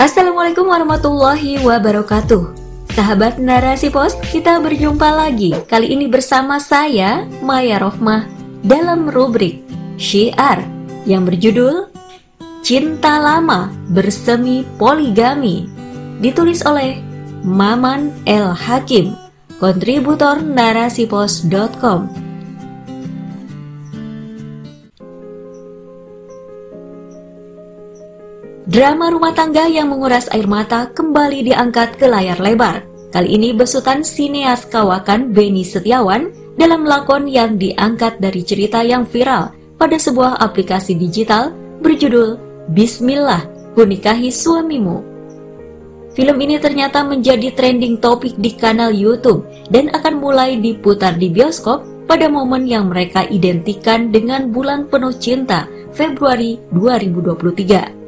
Assalamualaikum warahmatullahi wabarakatuh. Sahabat Narasi Pos, kita berjumpa lagi. Kali ini bersama saya, Maya Rohmah, dalam rubrik Syiar yang berjudul Cinta Lama Bersemi Poligami. Ditulis oleh Maman El Hakim, kontributor narasipos.com. Drama rumah tangga yang menguras air mata kembali diangkat ke layar lebar. Kali ini besutan sineas kawakan Beni Setiawan dalam lakon yang diangkat dari cerita yang viral pada sebuah aplikasi digital berjudul Bismillah, Kunikahi Suamimu. Film ini ternyata menjadi trending topik di kanal YouTube dan akan mulai diputar di bioskop pada momen yang mereka identikan dengan bulan penuh cinta Februari 2023.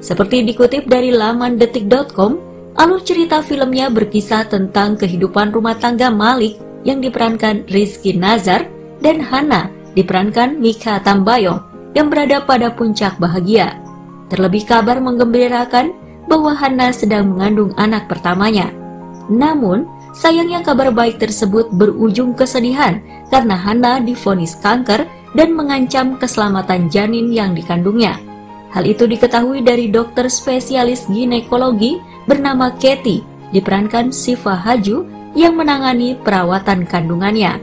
Seperti dikutip dari laman detik.com, alur cerita filmnya berkisah tentang kehidupan rumah tangga Malik yang diperankan Rizky Nazar dan Hana diperankan Mika Tambayong yang berada pada puncak bahagia. Terlebih kabar menggembirakan bahwa Hana sedang mengandung anak pertamanya. Namun, sayangnya kabar baik tersebut berujung kesedihan karena Hana difonis kanker dan mengancam keselamatan janin yang dikandungnya. Hal itu diketahui dari dokter spesialis ginekologi bernama Katy, diperankan Siva Haju yang menangani perawatan kandungannya.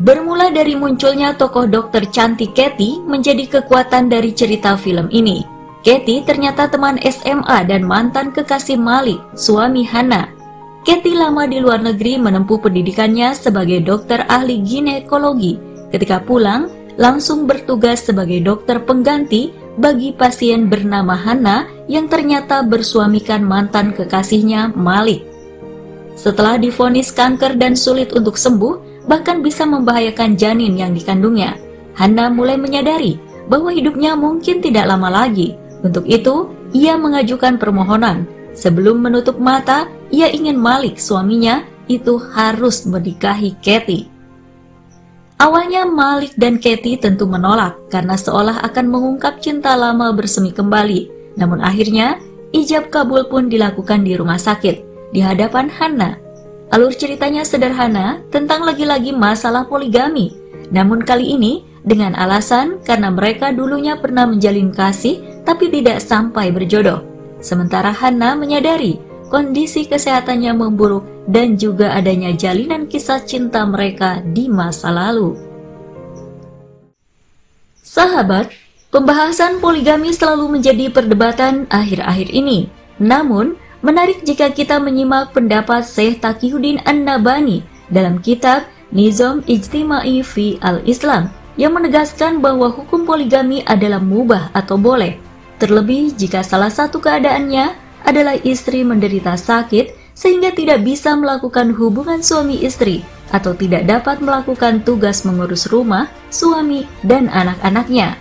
Bermula dari munculnya tokoh dokter cantik Katy menjadi kekuatan dari cerita film ini. Katy ternyata teman SMA dan mantan kekasih Malik, suami Hana. Katy lama di luar negeri menempuh pendidikannya sebagai dokter ahli ginekologi. Ketika pulang, langsung bertugas sebagai dokter pengganti bagi pasien bernama Hana yang ternyata bersuamikan mantan kekasihnya Malik. Setelah difonis kanker dan sulit untuk sembuh, bahkan bisa membahayakan janin yang dikandungnya, Hana mulai menyadari bahwa hidupnya mungkin tidak lama lagi. Untuk itu, ia mengajukan permohonan. Sebelum menutup mata, ia ingin Malik suaminya itu harus menikahi Katie. Awalnya Malik dan Katie tentu menolak karena seolah akan mengungkap cinta lama bersemi kembali. Namun akhirnya, ijab kabul pun dilakukan di rumah sakit, di hadapan Hana. Alur ceritanya sederhana tentang lagi-lagi masalah poligami. Namun kali ini, dengan alasan karena mereka dulunya pernah menjalin kasih tapi tidak sampai berjodoh. Sementara Hana menyadari kondisi kesehatannya memburuk dan juga adanya jalinan kisah cinta mereka di masa lalu. Sahabat, pembahasan poligami selalu menjadi perdebatan akhir-akhir ini. Namun, menarik jika kita menyimak pendapat Syekh Taqiyuddin An-Nabani dalam kitab Nizam Ijtimai fi al-Islam yang menegaskan bahwa hukum poligami adalah mubah atau boleh, terlebih jika salah satu keadaannya adalah istri menderita sakit sehingga tidak bisa melakukan hubungan suami istri atau tidak dapat melakukan tugas mengurus rumah, suami, dan anak-anaknya.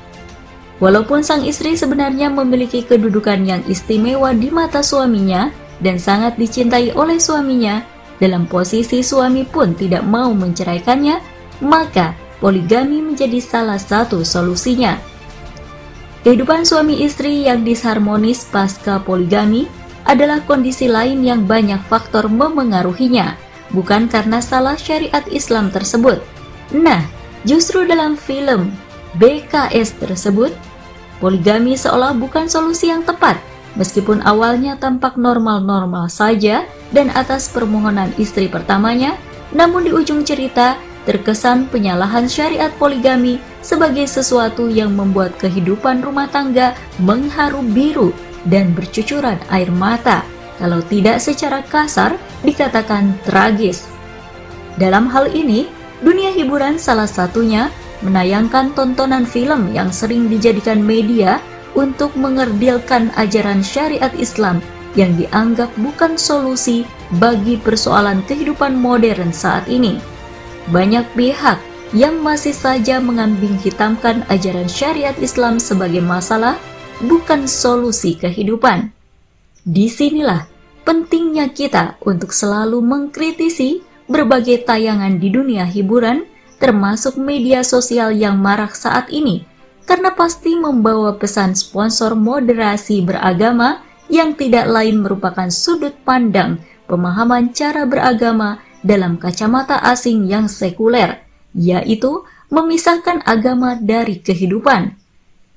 Walaupun sang istri sebenarnya memiliki kedudukan yang istimewa di mata suaminya dan sangat dicintai oleh suaminya, dalam posisi suami pun tidak mau menceraikannya, maka poligami menjadi salah satu solusinya. Kehidupan suami istri yang disharmonis pasca poligami adalah kondisi lain yang banyak faktor memengaruhinya, bukan karena salah syariat Islam tersebut. Nah, justru dalam film BKS tersebut, poligami seolah bukan solusi yang tepat, meskipun awalnya tampak normal-normal saja dan atas permohonan istri pertamanya, namun di ujung cerita terkesan penyalahan syariat poligami sebagai sesuatu yang membuat kehidupan rumah tangga mengharu biru dan bercucuran air mata, kalau tidak secara kasar dikatakan tragis. Dalam hal ini, dunia hiburan salah satunya menayangkan tontonan film yang sering dijadikan media untuk mengerdilkan ajaran syariat Islam yang dianggap bukan solusi bagi persoalan kehidupan modern saat ini. Banyak pihak yang masih saja mengambing hitamkan ajaran syariat Islam sebagai masalah bukan solusi kehidupan. Di sinilah pentingnya kita untuk selalu mengkritisi berbagai tayangan di dunia hiburan, termasuk media sosial yang marak saat ini, karena pasti membawa pesan sponsor moderasi beragama yang tidak lain merupakan sudut pandang pemahaman cara beragama dalam kacamata asing yang sekuler, yaitu memisahkan agama dari kehidupan.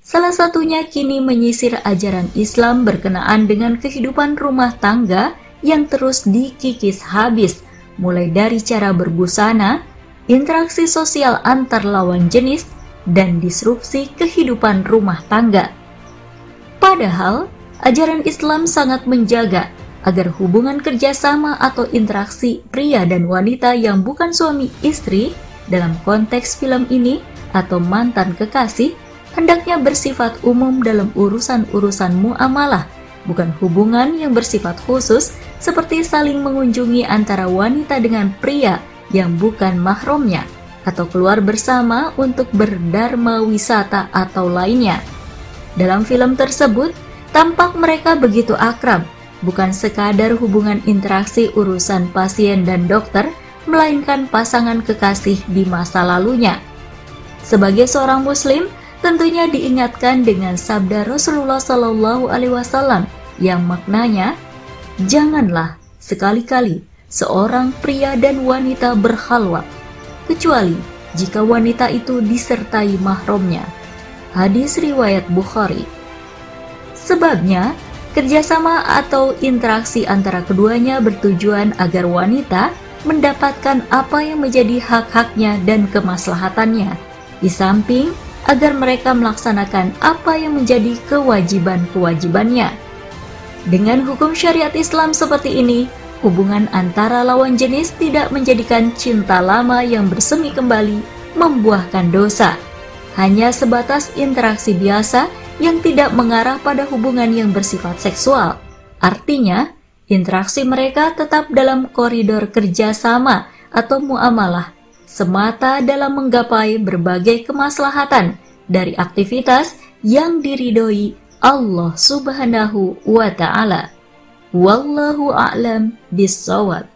Salah satunya kini menyisir ajaran Islam berkenaan dengan kehidupan rumah tangga yang terus dikikis habis, mulai dari cara berbusana, interaksi sosial antar lawan jenis, dan disrupsi kehidupan rumah tangga. Padahal, ajaran Islam sangat menjaga agar hubungan kerjasama atau interaksi pria dan wanita yang bukan suami istri dalam konteks film ini atau mantan kekasih hendaknya bersifat umum dalam urusan-urusan muamalah, bukan hubungan yang bersifat khusus seperti saling mengunjungi antara wanita dengan pria yang bukan mahramnya atau keluar bersama untuk berdharma wisata atau lainnya. Dalam film tersebut, tampak mereka begitu akrab bukan sekadar hubungan interaksi urusan pasien dan dokter, melainkan pasangan kekasih di masa lalunya. Sebagai seorang muslim, tentunya diingatkan dengan sabda Rasulullah Shallallahu alaihi wasallam yang maknanya janganlah sekali-kali seorang pria dan wanita berhalwa kecuali jika wanita itu disertai mahramnya. Hadis riwayat Bukhari. Sebabnya, Kerjasama atau interaksi antara keduanya bertujuan agar wanita mendapatkan apa yang menjadi hak-haknya dan kemaslahatannya, di samping agar mereka melaksanakan apa yang menjadi kewajiban-kewajibannya. Dengan hukum syariat Islam seperti ini, hubungan antara lawan jenis tidak menjadikan cinta lama yang bersemi kembali membuahkan dosa. Hanya sebatas interaksi biasa yang tidak mengarah pada hubungan yang bersifat seksual. Artinya, interaksi mereka tetap dalam koridor kerjasama atau muamalah, semata dalam menggapai berbagai kemaslahatan dari aktivitas yang diridhoi Allah Subhanahu wa Ta'ala. Wallahu a'lam bissawab.